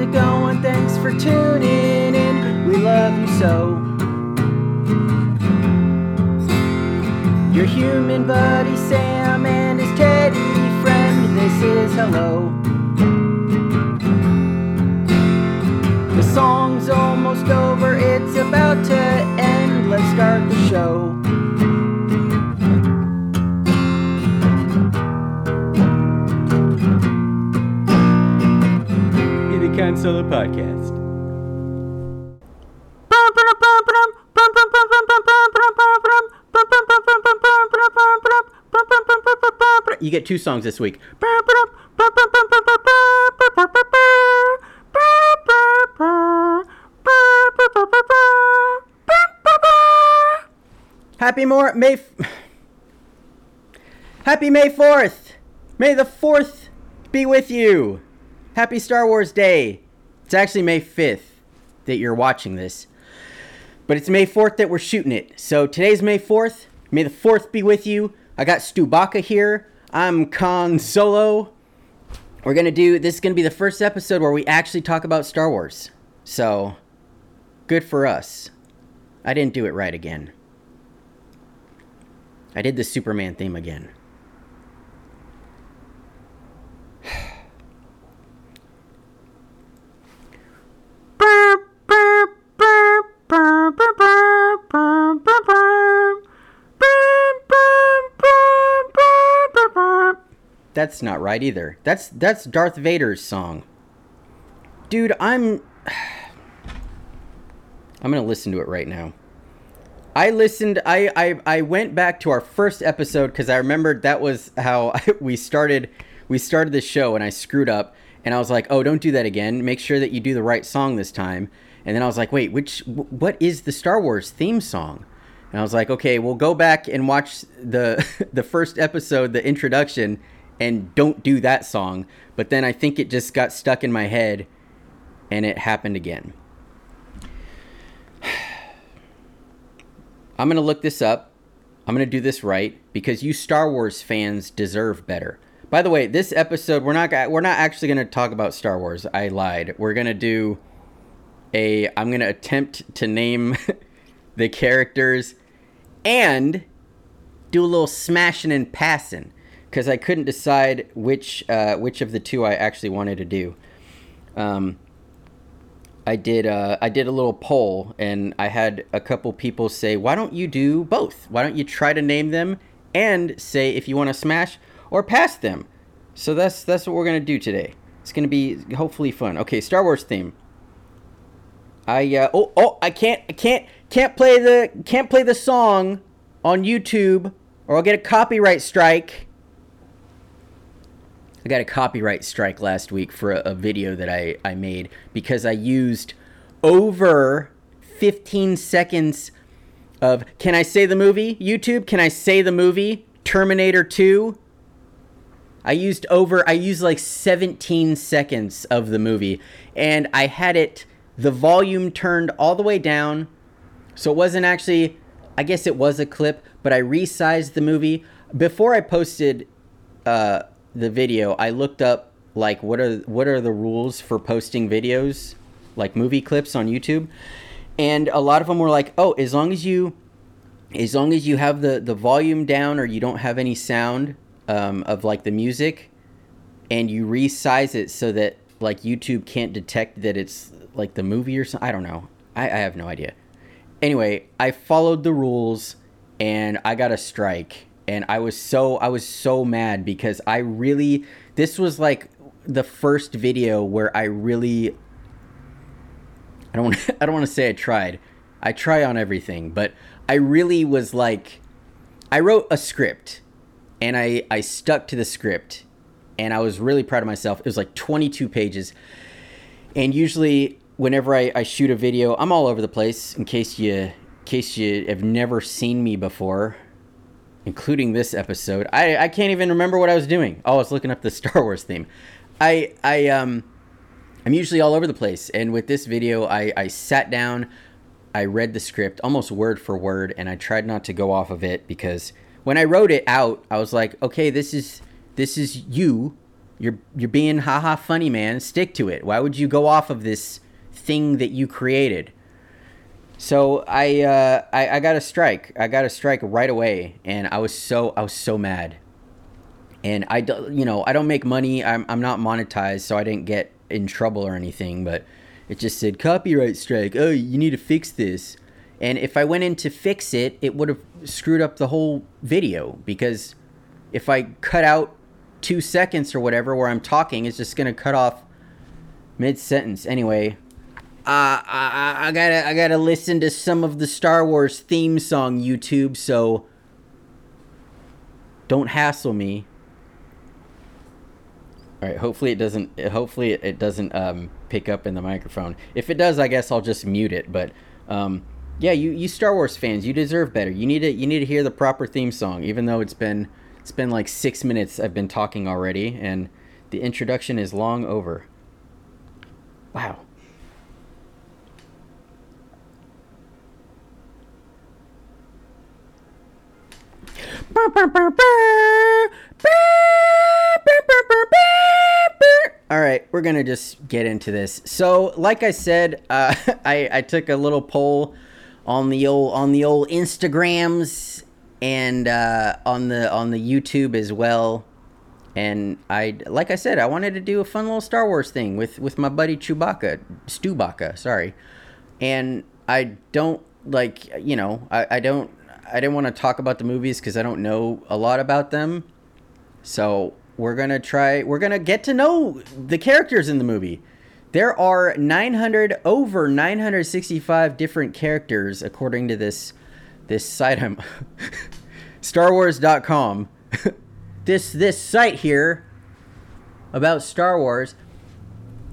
it going? Thanks for tuning in. We love you so. Your human buddy Sam and his teddy friend. This is hello. The song's almost over, it's about to end. Let's start the show. The Podcast. You get two songs this week. Happy more May. F- Happy May 4th! May the 4th be with you! Happy Star Wars Day! It's actually May 5th that you're watching this. But it's May 4th that we're shooting it. So today's May 4th. May the 4th be with you. I got Stubacca here. I'm Cahn Solo. We're gonna do this is gonna be the first episode where we actually talk about Star Wars. So good for us. I didn't do it right again. I did the Superman theme again. That's not right either. That's that's Darth Vader's song. Dude, I'm I'm going to listen to it right now. I listened I I I went back to our first episode cuz I remembered that was how we started we started the show and I screwed up and I was like, "Oh, don't do that again. Make sure that you do the right song this time." And then I was like, "Wait, which what is the Star Wars theme song?" And I was like, "Okay, we'll go back and watch the the first episode, the introduction, and don't do that song." But then I think it just got stuck in my head and it happened again. I'm going to look this up. I'm going to do this right because you Star Wars fans deserve better. By the way, this episode we're not we're not actually going to talk about Star Wars. I lied. We're going to do a I'm going to attempt to name the characters and do a little smashing and passing because I couldn't decide which uh, which of the two I actually wanted to do. Um, I did uh, I did a little poll and I had a couple people say, "Why don't you do both? Why don't you try to name them and say if you want to smash or pass them?" So that's that's what we're gonna do today. It's gonna be hopefully fun. Okay, Star Wars theme. I uh, oh oh I can't I can't can't play the can't play the song on YouTube or I'll get a copyright strike. I got a copyright strike last week for a, a, video that I, I made because I used over 15 seconds of can I say the movie? YouTube, can I say the movie? Terminator 2. I used over I used like 17 seconds of the movie and I had it the volume turned all the way down. So it wasn't actually I guess it was a clip, but I resized the movie before I posted uh the video, I looked up like what are what are the rules for posting videos, like movie clips on YouTube, and a lot of them were like, oh, as long as you, as long as you have the the volume down or you don't have any sound um, of like the music, and you resize it so that like YouTube can't detect that it's like the movie or something. I don't know. I, I have no idea. Anyway, I followed the rules, and I got a strike and I was so I was so mad because I really this was like the first video where I really I don't I don't want to say I tried. I try on everything, but I really was like I wrote a script and I I stuck to the script and I was really proud of myself. It was like 22 pages. And usually whenever I, I shoot a video, I'm all over the place in case you in case you have never seen me before including this episode. I, I can't even remember what I was doing. Oh, I was looking up the Star Wars theme. I I um I'm usually all over the place, and with this video, I I sat down, I read the script almost word for word, and I tried not to go off of it because when I wrote it out, I was like, okay, this is this is you You're you're being haha funny, man. Stick to it. Why would you go off of this thing that you created? So I uh, I, I got a strike. I got a strike right away, and I was so I was so mad. And I don't you know I don't make money. I'm I'm not monetized, so I didn't get in trouble or anything. But it just said copyright strike. Oh, you need to fix this. And if I went in to fix it, it would have screwed up the whole video because if I cut out two seconds or whatever where I'm talking, it's just gonna cut off mid sentence. Anyway, uh, I, I gotta I gotta listen to some of the Star Wars theme song YouTube, so don't hassle me. All right, hopefully it doesn't. Hopefully it doesn't um, pick up in the microphone. If it does, I guess I'll just mute it. But um, yeah, you, you Star Wars fans, you deserve better. You need to you need to hear the proper theme song, even though it's been it's been like six minutes I've been talking already, and the introduction is long over. Wow. All right, we're gonna just get into this. So, like I said, uh, I, I took a little poll on the old on the old Instagrams and uh, on the on the YouTube as well. And I, like I said, I wanted to do a fun little Star Wars thing with with my buddy Chewbacca, Stubacca, sorry. And I don't like, you know, I, I don't, I didn't want to talk about the movies because I don't know a lot about them. So we're gonna try. We're gonna get to know the characters in the movie. There are 900 over 965 different characters according to this this site I'm starwars.com. this this site here about Star Wars.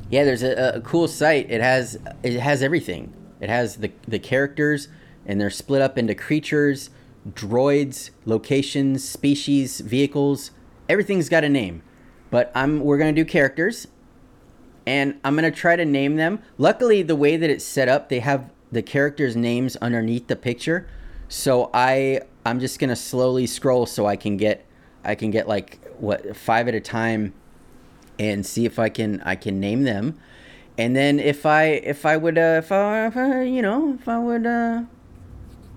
Yeah, there's a, a cool site. It has it has everything. It has the the characters and they're split up into creatures, droids, locations, species, vehicles. Everything's got a name. But I'm we're going to do characters and I'm gonna try to name them. Luckily, the way that it's set up, they have the characters' names underneath the picture, so I I'm just gonna slowly scroll so I can get I can get like what five at a time, and see if I can I can name them, and then if I if I would uh, if I, if I you know if I would uh,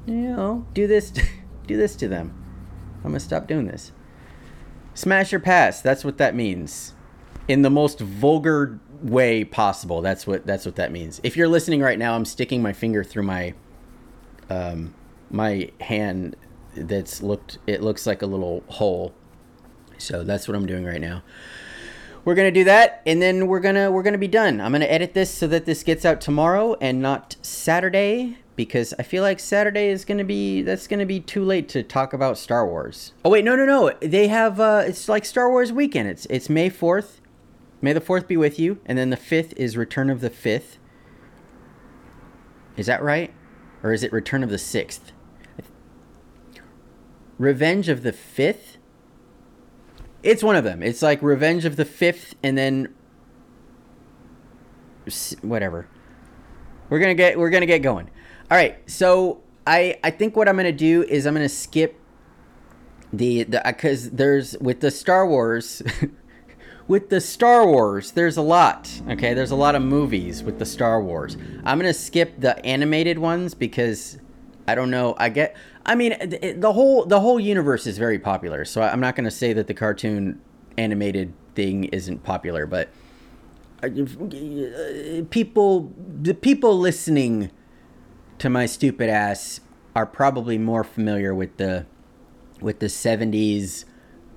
you know do this do this to them, I'm gonna stop doing this. Smash or pass. That's what that means in the most vulgar way possible. That's what that's what that means. If you're listening right now, I'm sticking my finger through my um my hand that's looked it looks like a little hole. So that's what I'm doing right now. We're to do that and then we're to we're to be done. I'm to edit this so that this gets out tomorrow and not Saturday because I feel like Saturday is to be that's to be too late to talk about Star Wars. Oh wait, no no no. They have uh it's like Star Wars weekend. It's it's May 4th May the 4th be with you. And then the 5th is Return of the 5th. Is that right? Or is it Return of the 6th? Revenge of the 5th? It's one of them. It's like Revenge of the 5th and then whatever. We're to get we're to get going. All right. So I I think what I'm to do is I'm to skip the the cuz there's with the Star Wars with the Star Wars, there's a lot. Okay, there's a lot of movies with the Star Wars. I'm gonna skip the animated ones because I don't know. I get. I mean, the whole the whole universe is very popular, so I'm not gonna say that the cartoon animated thing isn't popular, but uh, people the people listening to my stupid ass are probably more familiar with the with the 70s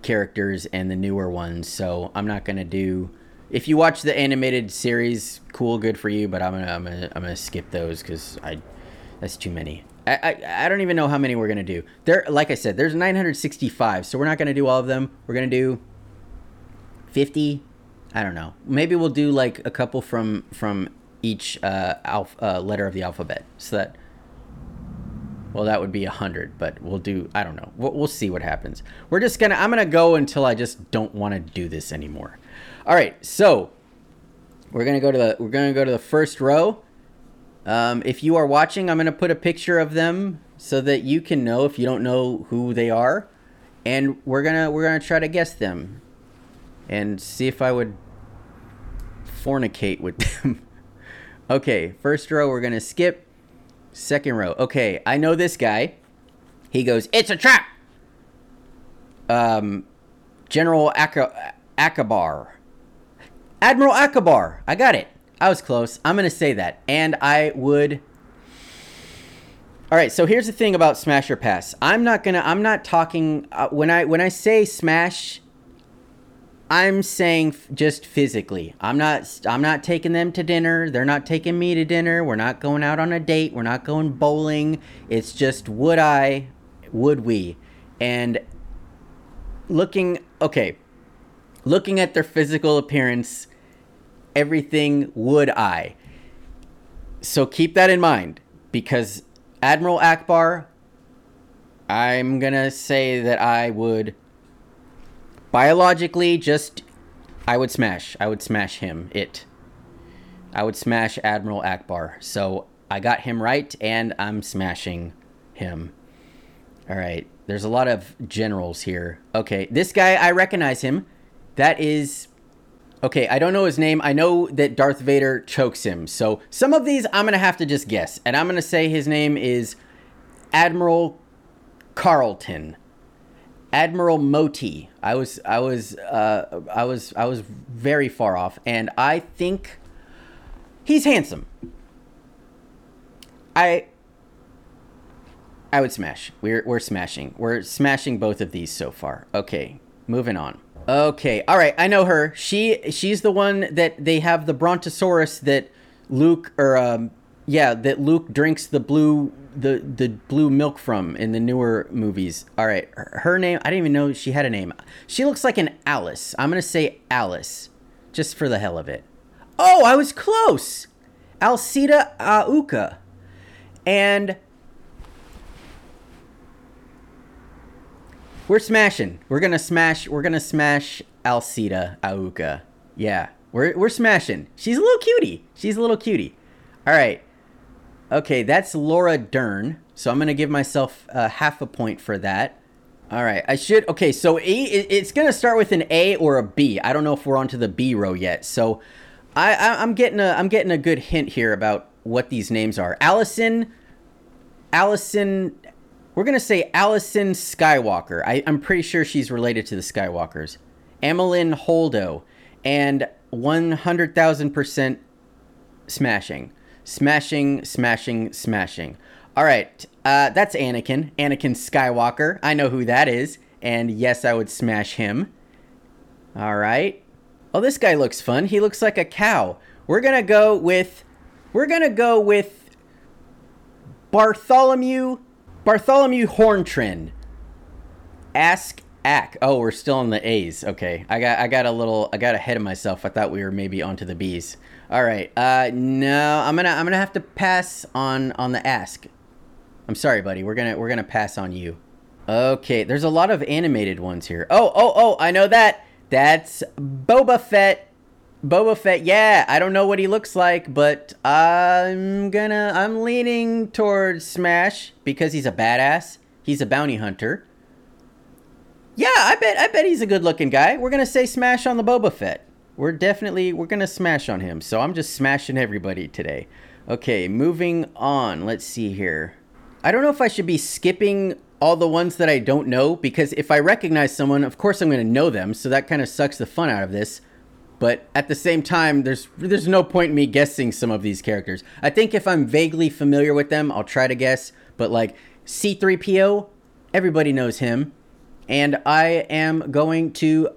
characters and the newer ones. So I'm not gonna do. If you watch the animated series, cool, good for you. But I'm gonna I'm gonna, I'm gonna skip those because I that's too many. I, I I don't even know how many we're gonna do. There, like I said, there's 965, so we're not gonna do all of them. We're gonna do 50. I don't know. Maybe we'll do like a couple from from each uh, uh, letter of the alphabet, so that well, that would be a hundred, but we'll do. I don't know. We'll, we'll see what happens. We're just gonna. I'm gonna go until I just don't want to do this anymore. All right, so we're gonna go to the. We're gonna go to the first row. Um, if you are watching, I'm gonna put a picture of them so that you can know if you don't know who they are, and we're gonna we're gonna try to guess them. and see if I would fornicate with them. Okay, first row we're gonna skip. Second row. Okay, I know this guy. He goes, "It's a trap." Um, General Ak- Ackbar. Admiral Ackbar. I got it. I was close. I'm gonna say that, and I would. All right. So here's the thing about Smash or Pass. I'm not gonna. I'm not talking uh, when I when I say Smash. I'm saying just physically. I'm not. I'm not taking them to dinner. They're not taking me to dinner. We're not going out on a date. We're not going bowling. It's just would I, would we, and looking. Okay. Looking at their physical appearance everything would I. So keep that in mind because Admiral Ackbar, I'm going to say that I would biologically just I would smash. I would smash him. It. I would smash Admiral Ackbar. So I got him right and I'm smashing him. All right. There's a lot of generals here. Okay, this guy I recognize him. That is Okay, I don't know his name. I know that Darth Vader chokes him. So some of these I'm going to have to just guess. And I'm going to say his name is Admiral Carlton. Admiral Motti. I was I was uh, I was I was very far off and I think he's handsome. I I would smash. We're we're smashing. We're smashing both of these so far. Okay, moving on. Okay, all right, I know her. She she's the one that they have the Brontosaurus that Luke or um yeah that Luke drinks the blue the the blue milk from in the newer movies. All right, her, her name I didn't even know she had a name. She looks like an Alice. I'm gonna say Alice, just for the hell of it. Oh, I was close. Alcida Auka, and We're smashing. We're gonna smash. We're gonna smash Alcida Auka. Yeah, we're we're smashing. She's a little cutie. She's a little cutie. All right. Okay, that's Laura Dern. So I'm gonna give myself uh, half a point for that. All right, I should. Okay, so A, it's gonna start with an A or a B. I don't know if we're onto the B row yet. So I, I I'm getting a I'm getting a good hint here about what these names are. Allison, Allison we're going to say Allison Skywalker. I, am pretty sure she's related to the Skywalkers. Amilyn Holdo. And 100,000% smashing. Smashing, smashing, smashing. All right. Uh, that's Anakin. Anakin Skywalker. I know who that is. And yes, I would smash him. All right. Well, this guy looks fun. He looks like a cow. We're going to go with. We're going to go with Bartholomew Bartholomew Horntrin. Ask Aak. Oh, we're still on the A's. Okay. I got I got a little I got ahead of myself. I thought we were maybe onto the B's. All right. Uh no, I'm to I'm to have to pass on on the ask. I'm sorry, buddy. We're to we're to pass on you. Okay, there's a lot of animated ones here. Oh, oh, oh, I know that. That's Boba Fett. Boba Fett, yeah, I don't know what he looks like, but I'm gonna, I'm leaning towards Smash because he's a badass. He's a bounty hunter. Yeah, I bet, I bet he's a good-looking guy. We're gonna say Smash on the Boba Fett. We're definitely, we're gonna smash on him. So I'm just smashing everybody today. Okay, moving on. Let's see here. I don't know if I should be skipping all the ones that I don't know because if I recognize someone, of course I'm gonna know them. So that kind of sucks the fun out of this but at the same time there's there's no point in me guessing some of these characters i think if i'm vaguely familiar with them i'll try to guess but like c3po everybody knows him and i am going to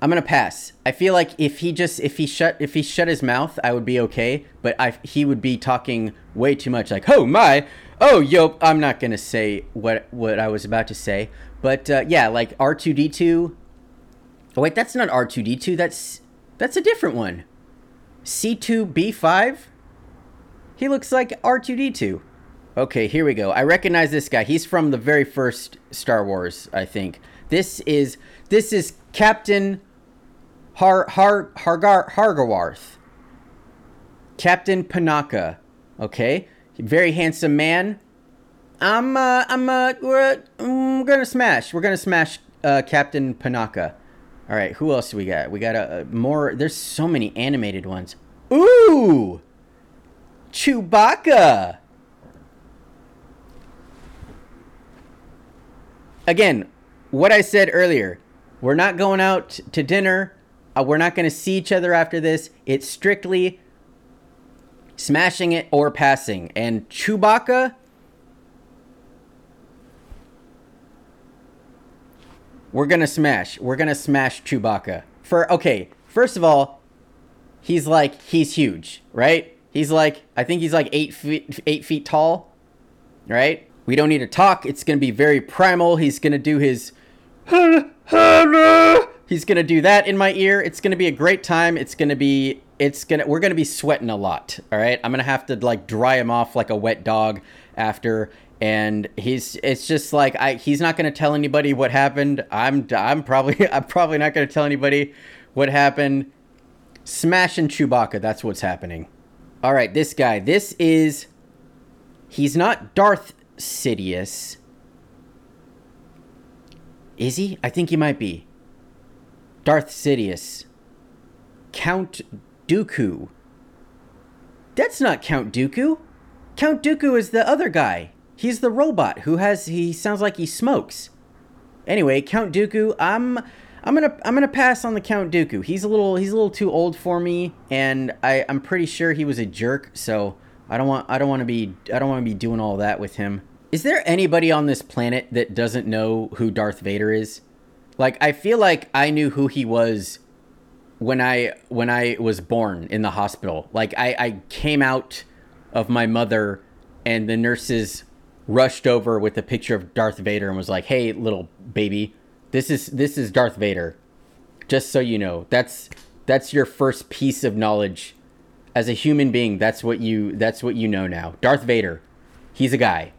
i'm to pass i feel like if he just if he shut if he shut his mouth i would be okay but i he would be talking way too much like oh my oh yo i'm not to say what what i was about to say but uh, yeah like r2d2 Oh wait, that's not R2D2. That's that's a different one. C2B5? He looks like R2D2. Okay, here we go. I recognize this guy. He's from the very first Star Wars, I think. This is this is Captain Har Har Hargar Hargawarth. Captain Panaka. Okay? Very handsome man. I'm uh I'm uh we're, I'm gonna smash. We're gonna smash uh, Captain Panaka. All right, who else do we got? We got a, a more. There's so many animated ones. Ooh, Chewbacca. Again, what I said earlier. We're not going out to dinner. Uh, we're not going to see each other after this. It's strictly smashing it or passing. And Chewbacca. We're gonna smash. We're gonna smash Chewbacca. For okay, first of all, he's like he's huge, right? He's like I think he's like eight feet eight feet tall, right? We don't need to talk. It's gonna be very primal. He's gonna do his he's gonna do that in my ear. It's gonna be a great time. It's gonna be it's gonna we're gonna be sweating a lot. All right, I'm gonna have to like dry him off like a wet dog after. And he's it's just like I he's not gonna tell anybody what happened. I'm I'm probably I'm probably not gonna tell anybody what happened. Smashing Chewbacca. That's what's happening. All right, this guy. This is he's not Darth Sidious. Is he? I think he might be. Darth Sidious. Count Dooku. That's not Count Dooku. Count Dooku is the other guy. He's the robot who has he sounds like he smokes. Anyway, Count Dooku, I'm I'm gonna I'm gonna pass on the Count Dooku. He's a little he's a little too old for me, and I I'm pretty sure he was a jerk. So I don't want I don't want to be I don't want to be doing all that with him. Is there anybody on this planet that doesn't know who Darth Vader is? Like I feel like I knew who he was when I when I was born in the hospital. Like I, I came out of my mother and the nurses rushed over with a picture of Darth Vader and was like, "Hey, little baby, this is this is Darth Vader." Just so you know, that's that's your first piece of knowledge as a human being. That's what you that's what you know now. Darth Vader. He's a guy.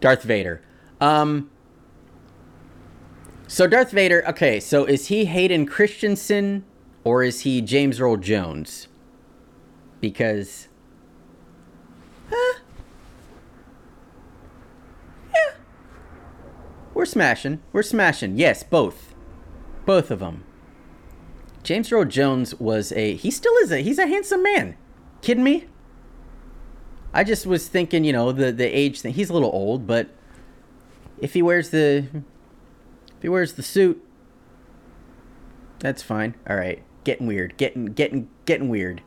Darth Vader. Um so Darth Vader, okay, so is he Hayden Christensen or is he James Earl Jones? Because huh? Yeah. We're smashing. We're smashing. Yes, both. Both of them. James Earl Jones was a he still is a he's a handsome man. Kidding me? I just was thinking, you know, the the age thing. He's a little old, but if he wears the if he wears the suit, that's fine. All right, getting weird, getting getting getting weird.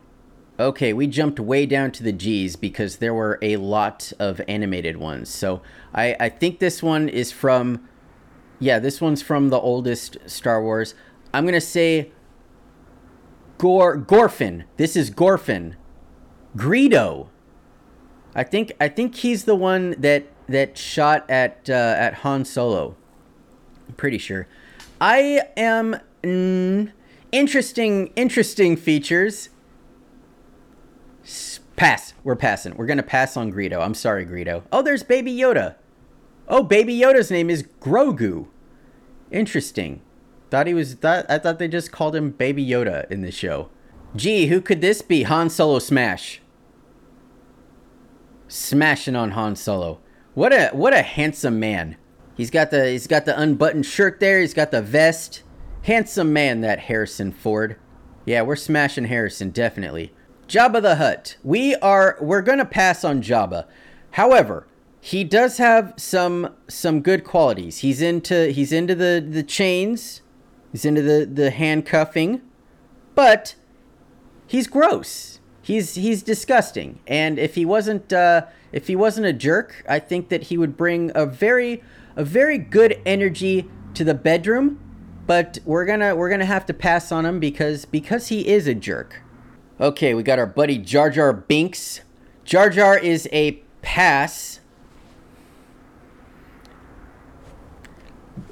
Okay, we jumped way down to the G's because there were a lot of animated ones. So I I think this one is from, yeah, this one's from the oldest Star Wars. I'm gonna say. Gor Gorfin. This is Gorfin. Greedo. I think I think he's the one that that shot at uh, at Han Solo. Pretty sure. I am mm, interesting. Interesting features. Pass. We're passing. We're gonna pass on Greedo. I'm sorry, Greedo. Oh, there's Baby Yoda. Oh, Baby Yoda's name is Grogu. Interesting. Thought he was. Thought I thought they just called him Baby Yoda in the show. Gee, who could this be? Han Solo smash. Smashing on Han Solo. What a what a handsome man. He's got the he's got the unbuttoned shirt there. He's got the vest. Handsome man, that Harrison Ford. Yeah, we're smashing Harrison definitely. Jabba the Hutt. We are we're gonna pass on Jabba. However, he does have some some good qualities. He's into he's into the the chains. He's into the the handcuffing, but he's gross. He's he's disgusting. And if he wasn't uh, if he wasn't a jerk, I think that he would bring a very a very good energy to the bedroom. But we're gonna we're gonna have to pass on him because because he is a jerk. Okay, we got our buddy Jar Jar Binks. Jar Jar is a pass.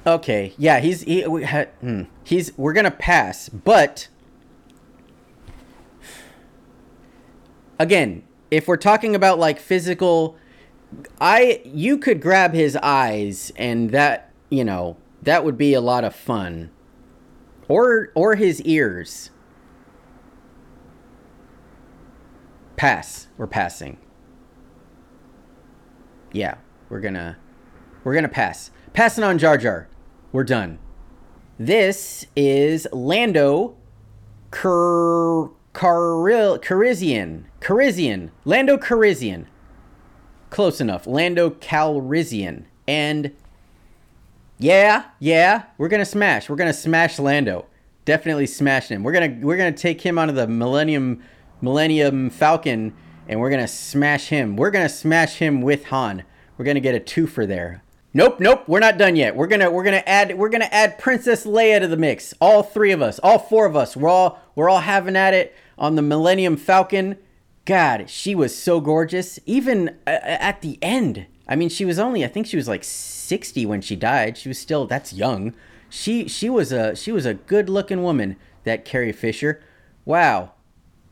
Okay, yeah, he's he, we ha, hmm, he's we're gonna pass, but again, if we're talking about like physical, I you could grab his eyes and that you know that would be a lot of fun, or or his ears. Pass. We're passing. Yeah, we're gonna we're gonna pass. Passing on Jar Jar. We're done. This is Lando Car Caril Carizian. Carizian. Lando Carizian. Close enough. Lando Calrissian. And yeah, yeah, we're gonna smash. We're gonna smash Lando. Definitely smash him. We're gonna we're gonna take him onto the Millennium Millennium Falcon and we're gonna smash him. We're gonna smash him with Han. We're gonna get a twofer there. Nope, nope, we're not done yet. We're gonna we're gonna add we're gonna add Princess Leia to the mix. All three of us, all four of us. We're all we're all having at it on the Millennium Falcon. God, she was so gorgeous. Even uh, at the end, I mean, she was only I think she was like 60 when she died. She was still that's young. She she was a she was a good looking woman. That Carrie Fisher. Wow.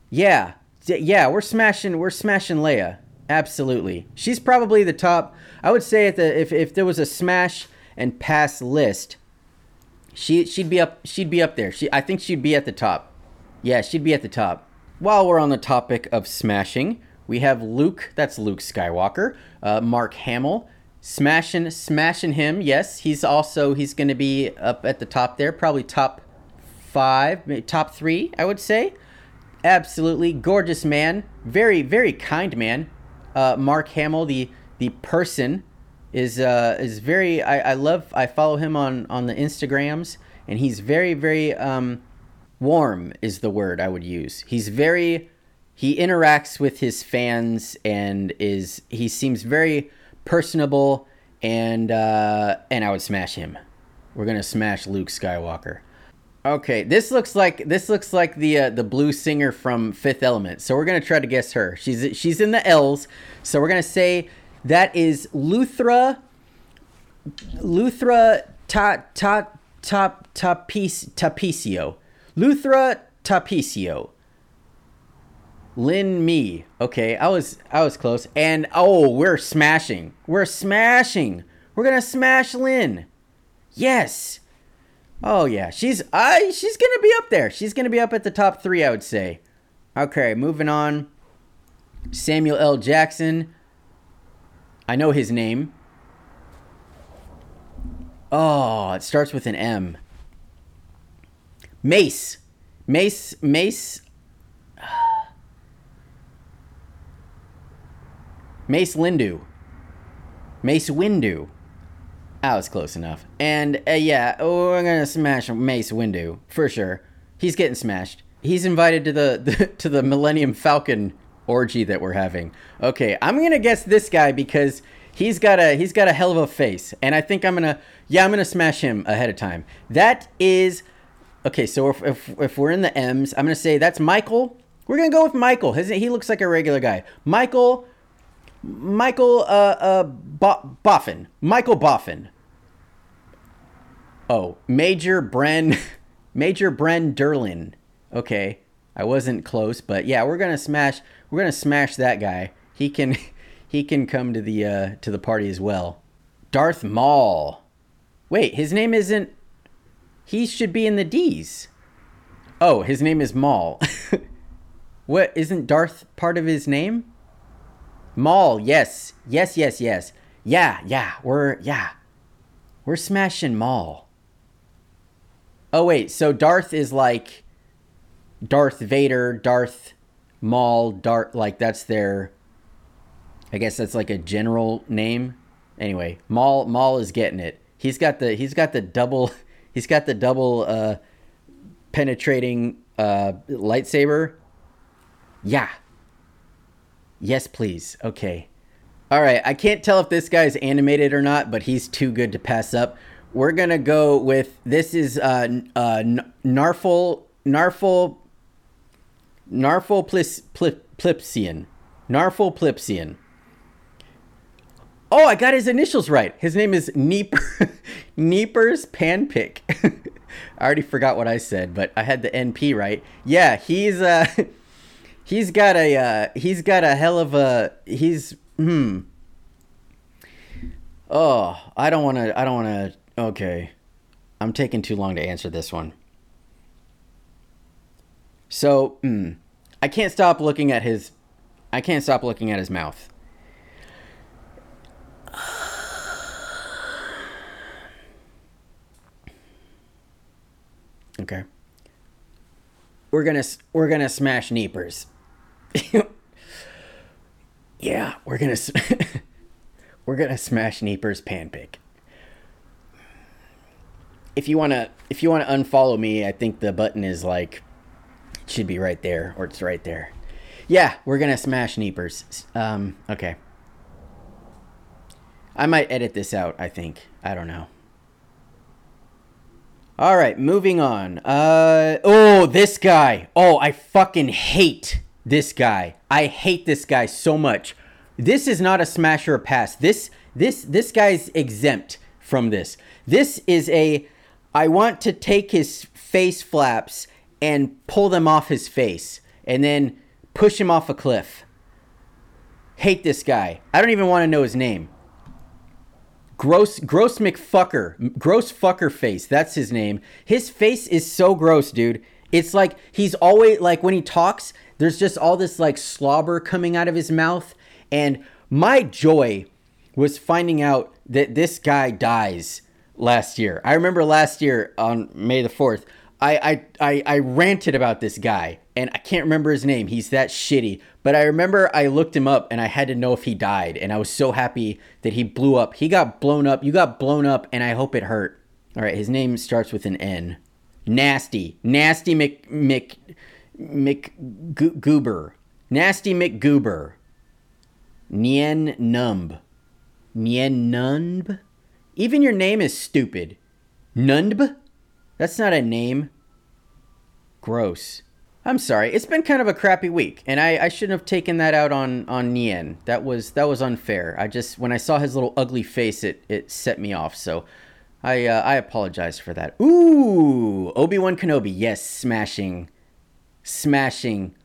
Yeah, yeah, we're smashing we're smashing Leia. Absolutely. She's probably the top. I would say the if, if there was a smash and pass list, she she'd be up she'd be up there. She I think she'd be at the top. Yeah, she'd be at the top. While we're on the topic of smashing, we have Luke, that's Luke Skywalker, uh, Mark Hamill, smashing smashing him. Yes, he's also he's going to be up at the top there, probably top 5, top 3, I would say. Absolutely gorgeous man, very very kind man. Uh, Mark Hamill, the the person, is uh, is very. I, I love. I follow him on on the Instagrams, and he's very very um, warm. Is the word I would use. He's very. He interacts with his fans and is he seems very personable and uh, and I would smash him. We're gonna smash Luke Skywalker. Okay, this looks like this looks like the uh, the blue singer from Fifth Element. So we're gonna try to guess her. She's she's in the L's. So we're gonna say that is Luthra. Luthra ta ta ta tapic, tapicio. Luthra tapicio. Lyn Me. Okay, I was I was close. And oh, we're smashing. We're smashing. We're gonna smash Lyn. Yes. Oh yeah, she's I she's gonna be up there. She's gonna be up at the top three, I would say. Okay, moving on. Samuel L. Jackson. I know his name. Oh, it starts with an M. Mace. Mace Mace Mace Windu. Mace Windu. I was close enough. And uh, yeah, oh, we're gonna smash Mace Windu for sure. He's getting smashed. He's invited to the, the to the Millennium Falcon orgy that we're having. Okay, I'm gonna guess this guy because he's got a he's got a hell of a face, and I think I'm gonna yeah I'm gonna smash him ahead of time. That is okay. So if if, if we're in the M's, I'm gonna say that's Michael. We're gonna go with Michael. His, he looks like a regular guy. Michael. Michael uh, uh, Bo- Boffin. Michael Boffin. Oh, Major Bren, Major Bren Derlin. Okay, I wasn't close, but yeah, we're gonna smash. We're gonna smash that guy. He can, he can come to the uh, to the party as well. Darth Maul. Wait, his name isn't. He should be in the D's. Oh, his name is Maul. what isn't Darth part of his name? Maul, yes, yes, yes, yes. Yeah, yeah, we're yeah, we're smashing Maul. Oh wait, so Darth is like Darth Vader, Darth Maul, Darth like that's their I guess that's like a general name. Anyway, Maul Maul is getting it. He's got the he's got the double he's got the double uh penetrating uh lightsaber. Yeah. Yes, please. Okay. All right, I can't tell if this guy's animated or not, but he's too good to pass up we're gonna go with this is uh, uh, Narful Narful Narful Plis, Plis, Plipsian Narful Plipsian. Oh, I got his initials right. His name is Neeper Neepers Panpick. I already forgot what I said, but I had the NP right. Yeah, he's uh he's got a uh, he's got a hell of a he's hmm. Oh, I don't want to I don't want to Okay. I'm taking too long to answer this one. So, mm, I can't stop looking at his I can't stop looking at his mouth. Okay. We're gonna we're gonna smash Neepers. yeah, we're gonna we're gonna smash Neepers panpick. If you wanna if you wanna unfollow me, I think the button is like should be right there or it's right there. Yeah, we're gonna smash Neepers. Um, okay. I might edit this out. I think I don't know. All right, moving on. Uh oh, this guy. Oh, I fucking hate this guy. I hate this guy so much. This is not a smash or a pass. This this this guy's exempt from this. This is a I want to take his face flaps and pull them off his face and then push him off a cliff. Hate this guy. I don't even want to know his name. Gross, gross McFucker, gross fucker face. That's his name. His face is so gross, dude. It's like he's always like when he talks, there's just all this like slobber coming out of his mouth. And my joy was finding out that this guy dies last year. I remember last year on May the 4th, I, I, I, ranted about this guy and I can't remember his name. He's that shitty. But I remember I looked him up and I had to know if he died. And I was so happy that he blew up. He got blown up. You got blown up, and I hope it hurt. All right, his name starts with an N. Nasty. Nasty Mc. Mc. Mc. Goober. Nasty McGoober. Nien Numb. Nien Nunb? Even your name is stupid. Nunb? That's not a name. Gross. I'm sorry. It's been kind of a crappy week, and I, I shouldn't have taken that out on on Nien. That was that was unfair. I just when I saw his little ugly face, it it set me off. So I uh, I apologize for that. Ooh, Obi Wan Kenobi. Yes, smashing, smashing.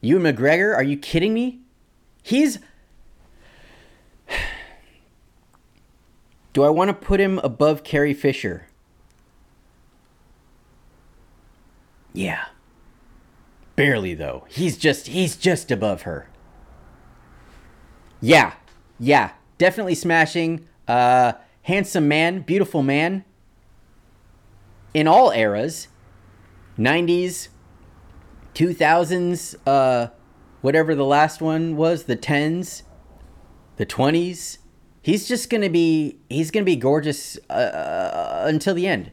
Ewan McGregor? Are you kidding me? He's. Do I want to put him above Carrie Fisher? Yeah. Barely though. He's just he's just above her. Yeah. Yeah. Definitely smashing. Uh handsome man, beautiful man. In all eras. 90s, 2000s, uh whatever the last one was, the 10s, the 20s. He's just going to be he's going to be gorgeous uh, until the end.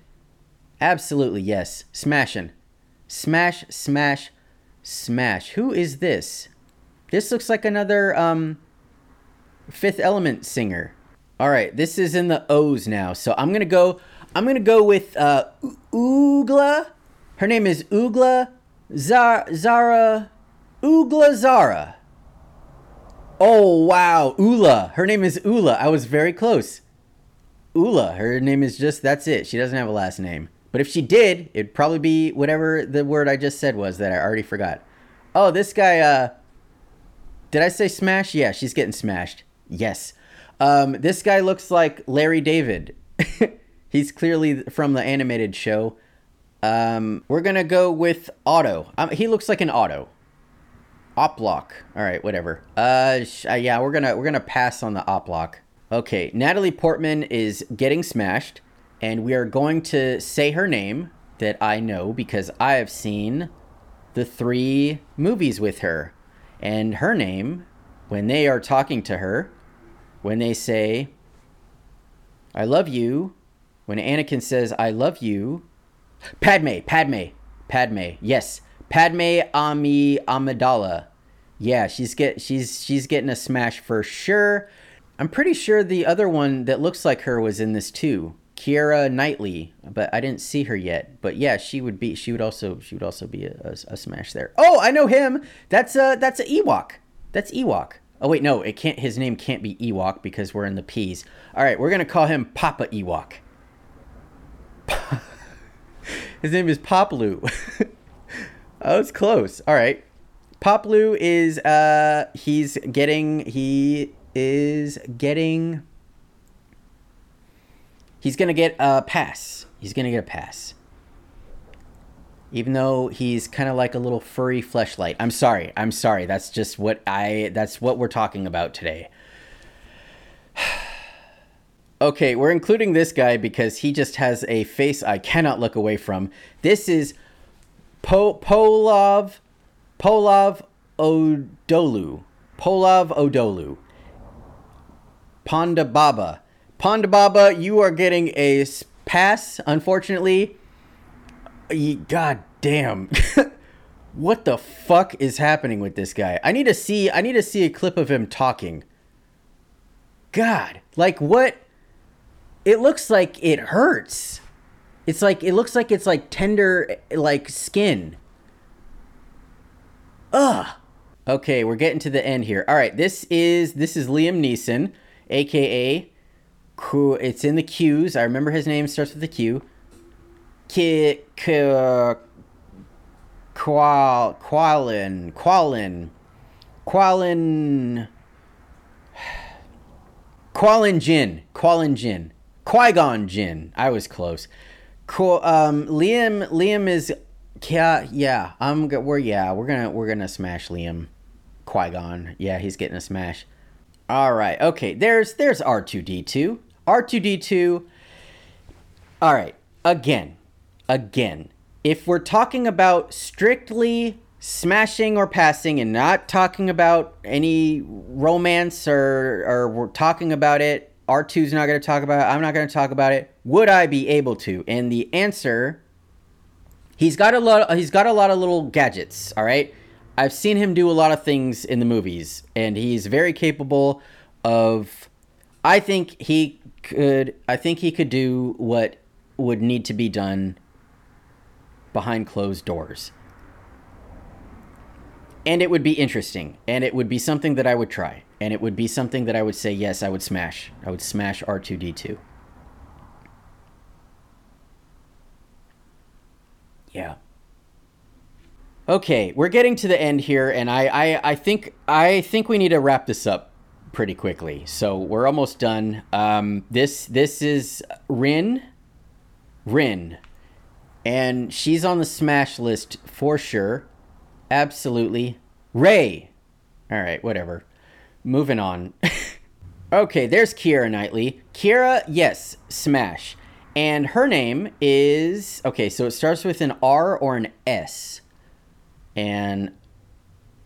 Absolutely, yes. Smashing. Smash, smash, Smash. Who is this? This looks like another um Fifth Element singer. All right, this is in the O's now. So I'm to go I'm to go with uh Oogla. Her name is Oogla Zara Zara Oogla Zara. Oh wow, Oola. Her name is Oola. I was very close. Oola. Her name is just that's it. She doesn't have a last name. But if she did, it'd probably be whatever the word I just said was that I already forgot. Oh, this guy, uh, did I say smash? Yeah, she's getting smashed. Yes. Um, this guy looks like Larry David. He's clearly from the animated show. Um, we're gonna go with Otto. Um, he looks like an Otto. Oplock. All right, whatever. Uh, sh- uh, yeah, we're gonna we're gonna pass on the Oplock. Okay, Natalie Portman is getting smashed and we are going to say her name that I know because I have seen the three movies with her. And her name, when they are talking to her, when they say, I love you, when Anakin says, I love you, Padme, Padme, Padme, yes, Padme Ami Amidala. Yeah, she's get she's she's getting a smash for sure. I'm pretty sure the other one that looks like her was in this too. Keira Knightley, but I didn't see her yet. But yeah, she would be. She would also. She would also be a, a, a smash there. Oh, I know him. That's a. That's a Ewok. That's Ewok. Oh wait, no, it can't. His name can't be Ewok because we're in the P's. All right, we're gonna call him Papa Ewok. his name is Paploo. oh, it's close. All right, Paploo is. Uh, he's getting. He is getting he's going to get a pass. He's going to get a pass. Even though he's kind of like a little furry fleshlight. I'm sorry. I'm sorry. That's just what I that's what we're talking about today. Okay, we're including this guy because he just has a face I cannot look away from. This is po- Polov Polov Odolu. Polov Odolu. Ponda Baba. Ponda Baba, you are getting a pass, unfortunately. God damn. what the fuck is happening with this guy? I need to see I need to see a clip of him talking. God, like what it looks like it hurts. It's like it looks like it's like tender like skin. Ugh. Okay, we're getting to the end here. All right, this is this is Liam Neeson, aka Qu- it's in the Q's. I remember his name starts with a Q. Ki K Qual Qualin Qualin Qualin Qualin Jin Qualin Jin Qui-Gon Jinn. I was close. Qu- um, Liam Liam is yeah yeah I'm we're yeah we're gonna we're gonna smash Liam Qui Gon. Yeah, he's getting a smash. All right. Okay. There's there's R2D2. R2D2. All right. Again. Again. If we're talking about strictly smashing or passing and not talking about any romance or or we're talking about it, R2's not going to talk about it. I'm not going to talk about it. Would I be able to? And the answer he's got a lot he's got a lot of little gadgets, all right? I've seen him do a lot of things in the movies, and he's very capable of. I think he could. I think he could do what would need to be done behind closed doors, and it would be interesting, and it would be something that I would try, and it would be something that I would say yes, I would smash. I would smash R two D two. Yeah. Okay, we're getting to the end here, and I, I, I think I think we need to wrap this up pretty quickly. So we're almost done. Um, this this is Rin, Rin, and she's on the smash list for sure. Absolutely, Rey. All right, whatever. Moving on. okay, there's Keira Knightley. Keira, yes, smash, and her name is okay. So it starts with an R or an S and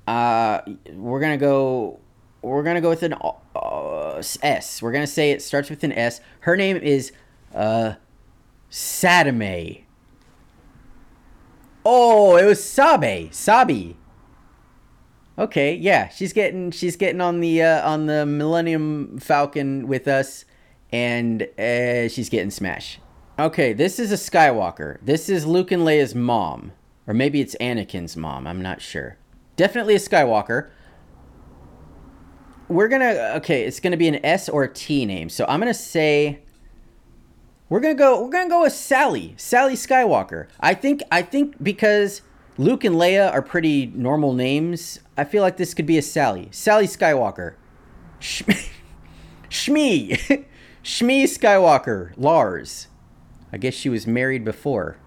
uh, we're gonna go. We're gonna go with an uh, S. We're gonna say it starts with an S. Her name is uh, Sadame. Oh, it was Sabe. Sabi. Okay, yeah, she's getting she's getting on the uh, on the Millennium Falcon with us, and uh, she's getting smash. Okay, this is a Skywalker. This is Luke and Leia's mom. Or maybe it's Anakin's mom. I'm not sure. Definitely a Skywalker. We're gonna okay. It's gonna be an S or a T name. So I'm gonna say we're gonna go. We're gonna go with Sally. Sally Skywalker. I think. I think because Luke and Leia are pretty normal names. I feel like this could be a Sally. Sally Skywalker. Sh- Shmi. Shmi Skywalker. Lars. I guess she was married before.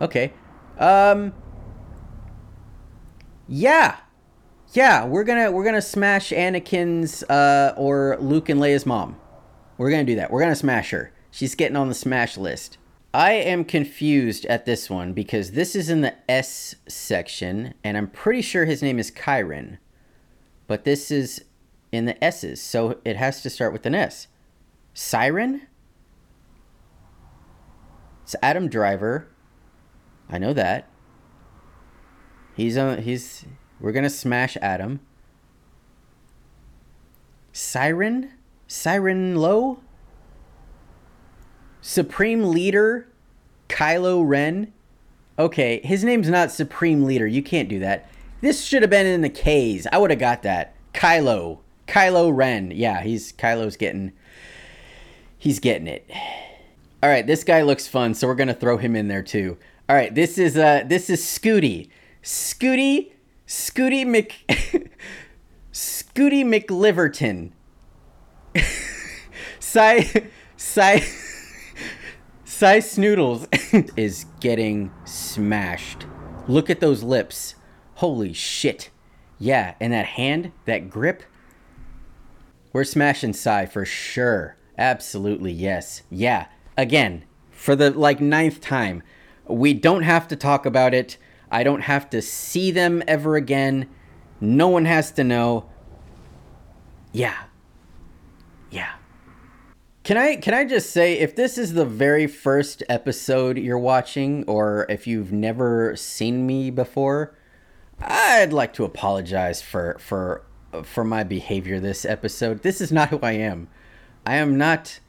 Okay. Um. Yeah, yeah, we're gonna we're gonna smash Anakin's uh or Luke and Leia's mom. We're gonna do that. We're gonna smash her. She's getting on the smash list. I am confused at this one because this is in the S section, and I'm pretty sure his name is Kyron, but this is in the S's, so it has to start with an S. Siren. It's Adam Driver. I know that. He's on. He's. We're gonna smash Adam. Siren, Siren Low. Supreme Leader, Kylo Ren. Okay, his name's not Supreme Leader. You can't do that. This should have been in the K's. I would have got that. Kylo, Kylo Ren. Yeah, he's Kylo's getting. He's getting it. All right, this guy looks fun, so we're gonna throw him in there too. All right, this is uh this is Scooty. Scooty Scooty Mc Scooty McLiverton. Sy Sy Sy Snootles is getting smashed. Look at those lips. Holy shit. Yeah, and that hand, that grip. We're smashing Sy for sure. Absolutely, yes. Yeah. Again, for the like ninth time, we don't have to talk about it. I don't have to see them ever again. No one has to know. Yeah. Yeah. Can I can I just say if this is the very first episode you're watching or if you've never seen me before, I'd like to apologize for for for my behavior this episode. This is not who I am. I am not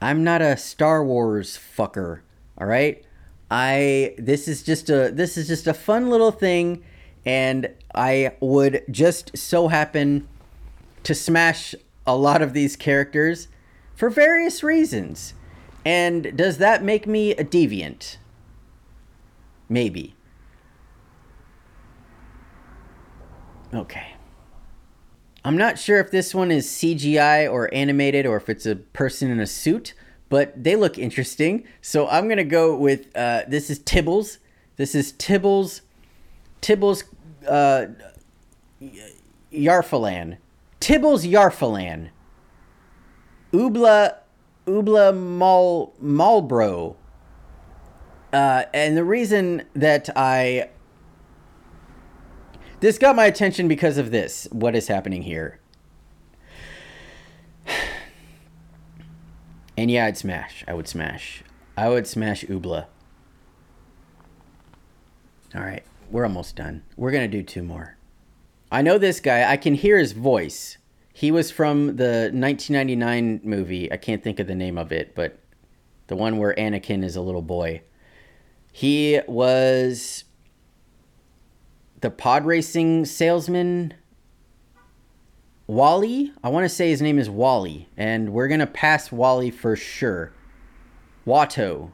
I'm not a Star Wars fucker, all right? I this is just a this is just a fun little thing and I would just so happen to smash a lot of these characters for various reasons. And does that make me a deviant? Maybe. Okay. I'm not sure if this one is CGI or animated or if it's a person in a suit, but they look interesting. So I'm to go with uh, this is Tibbles. This is Tibbles. Tibbles uh, Yarfalan. Tibbles Yarfalan. Ubla Ubla Mal Malbro. Uh, and the reason that I this got my attention because of this. What is happening here? And yeah, I'd smash. I would smash. I would smash Ubla. All right, we're almost done. We're gonna do two more. I know this guy. I can hear his voice. He was from the 1999 movie. I can't think of the name of it, but the one where Anakin is a little boy. He was the pod racing salesman Wally. I want to say his name is Wally, and we're gonna pass Wally for sure. Watto.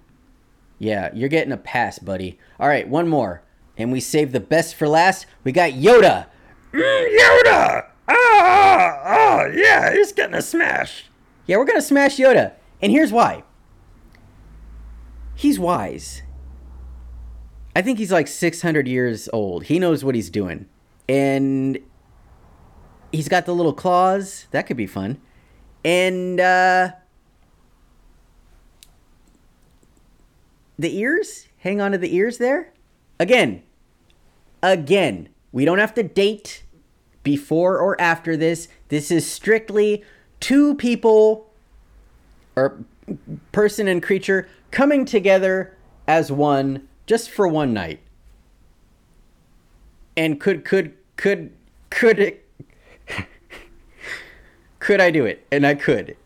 Yeah, you're getting a pass, buddy. All right, one more, and we save the best for last. We got Yoda. Mm, Yoda. Ah, oh, yeah, he's getting a smash. Yeah, we're gonna smash Yoda, and here's why. He's wise. I think he's like 600 years old. He knows what he's doing. And he's got the little claws. That could be fun. And uh the ears? Hang on to the ears there. Again. Again, we don't have to date before or after this. This is strictly two people or person and creature coming together as one just for one night. And could could could could it could I do it? And I could.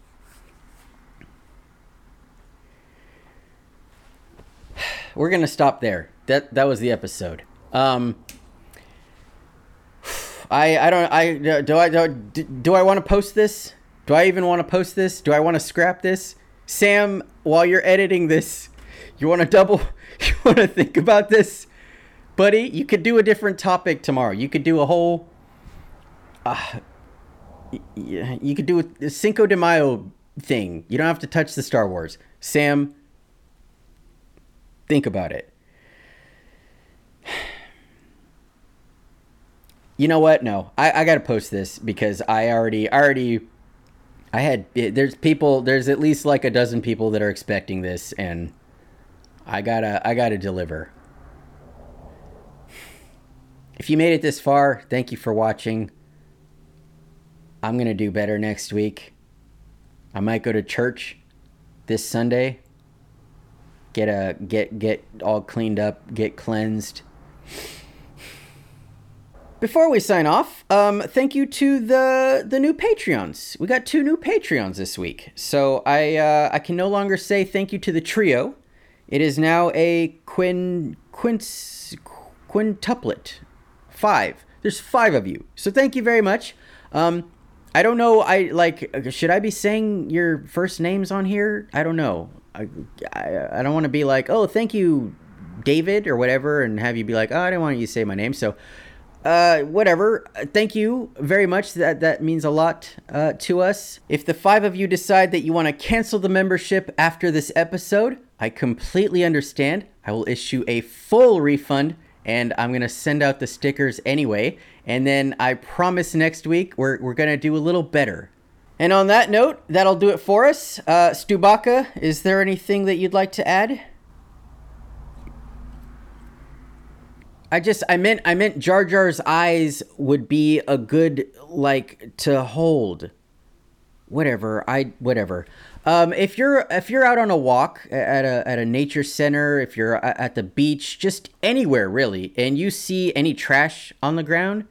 We're gonna stop there. That that was the episode. Um, I I don't I do I do, do I want to post this? Do I even want to post this? Do I want to scrap this? Sam, while you're editing this, you want to double you want to think about this, buddy? You could do a different topic tomorrow. You could do a whole. Uh, you could do a Cinco de Mayo thing. You don't have to touch the Star Wars. Sam, think about it. You know what? No, I, I got to post this because I already, already, I had, there's people, there's at least like a dozen people that are expecting this, and I gotta I gotta deliver. If you made it this far, thank you for watching. I'm gonna do better next week. I might go to church this Sunday. Get a get get all cleaned up, get cleansed. Before we sign off, um, thank you to the the new Patreons. We got two new Patreons this week, so I uh, I can no longer say thank you to the trio it is now a quin quints quintuplet. Five. There's five of you. So thank you very much. Um, I don't know. I like. Should I be saying your first names on here? I don't know. I I, I don't want to be like, oh, thank you, David or whatever, and have you be like, oh, I didn't want you to say my name. So, uh, whatever. Thank you very much. That that means a lot uh, to us. If the five of you decide that you want to cancel the membership after this episode, I completely understand. I will issue a full refund and I'm going to send out the stickers anyway. And then I promise next week we're, we're going to do a little better. And on that note, that'll do it for us. Uh, Stubacca, is there anything that you'd like to add? I just I meant I meant Jar Jar's eyes would be a good like to hold. Whatever I whatever. Um, if you're if you're out on a walk at a at a nature center, if you're at the beach, just anywhere really, and you see any trash on the ground,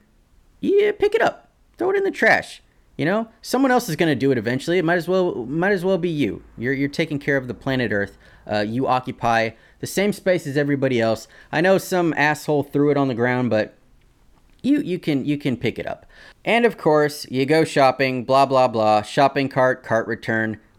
yeah, pick it up, throw it in the trash. You know, someone else is to do it eventually. It might as well might as well be you. You're you're taking care of the planet Earth. Uh, you occupy the same space as everybody else. I know some asshole threw it on the ground, but you you can you can pick it up. And of course, you go shopping. Blah blah blah. Shopping cart, cart return.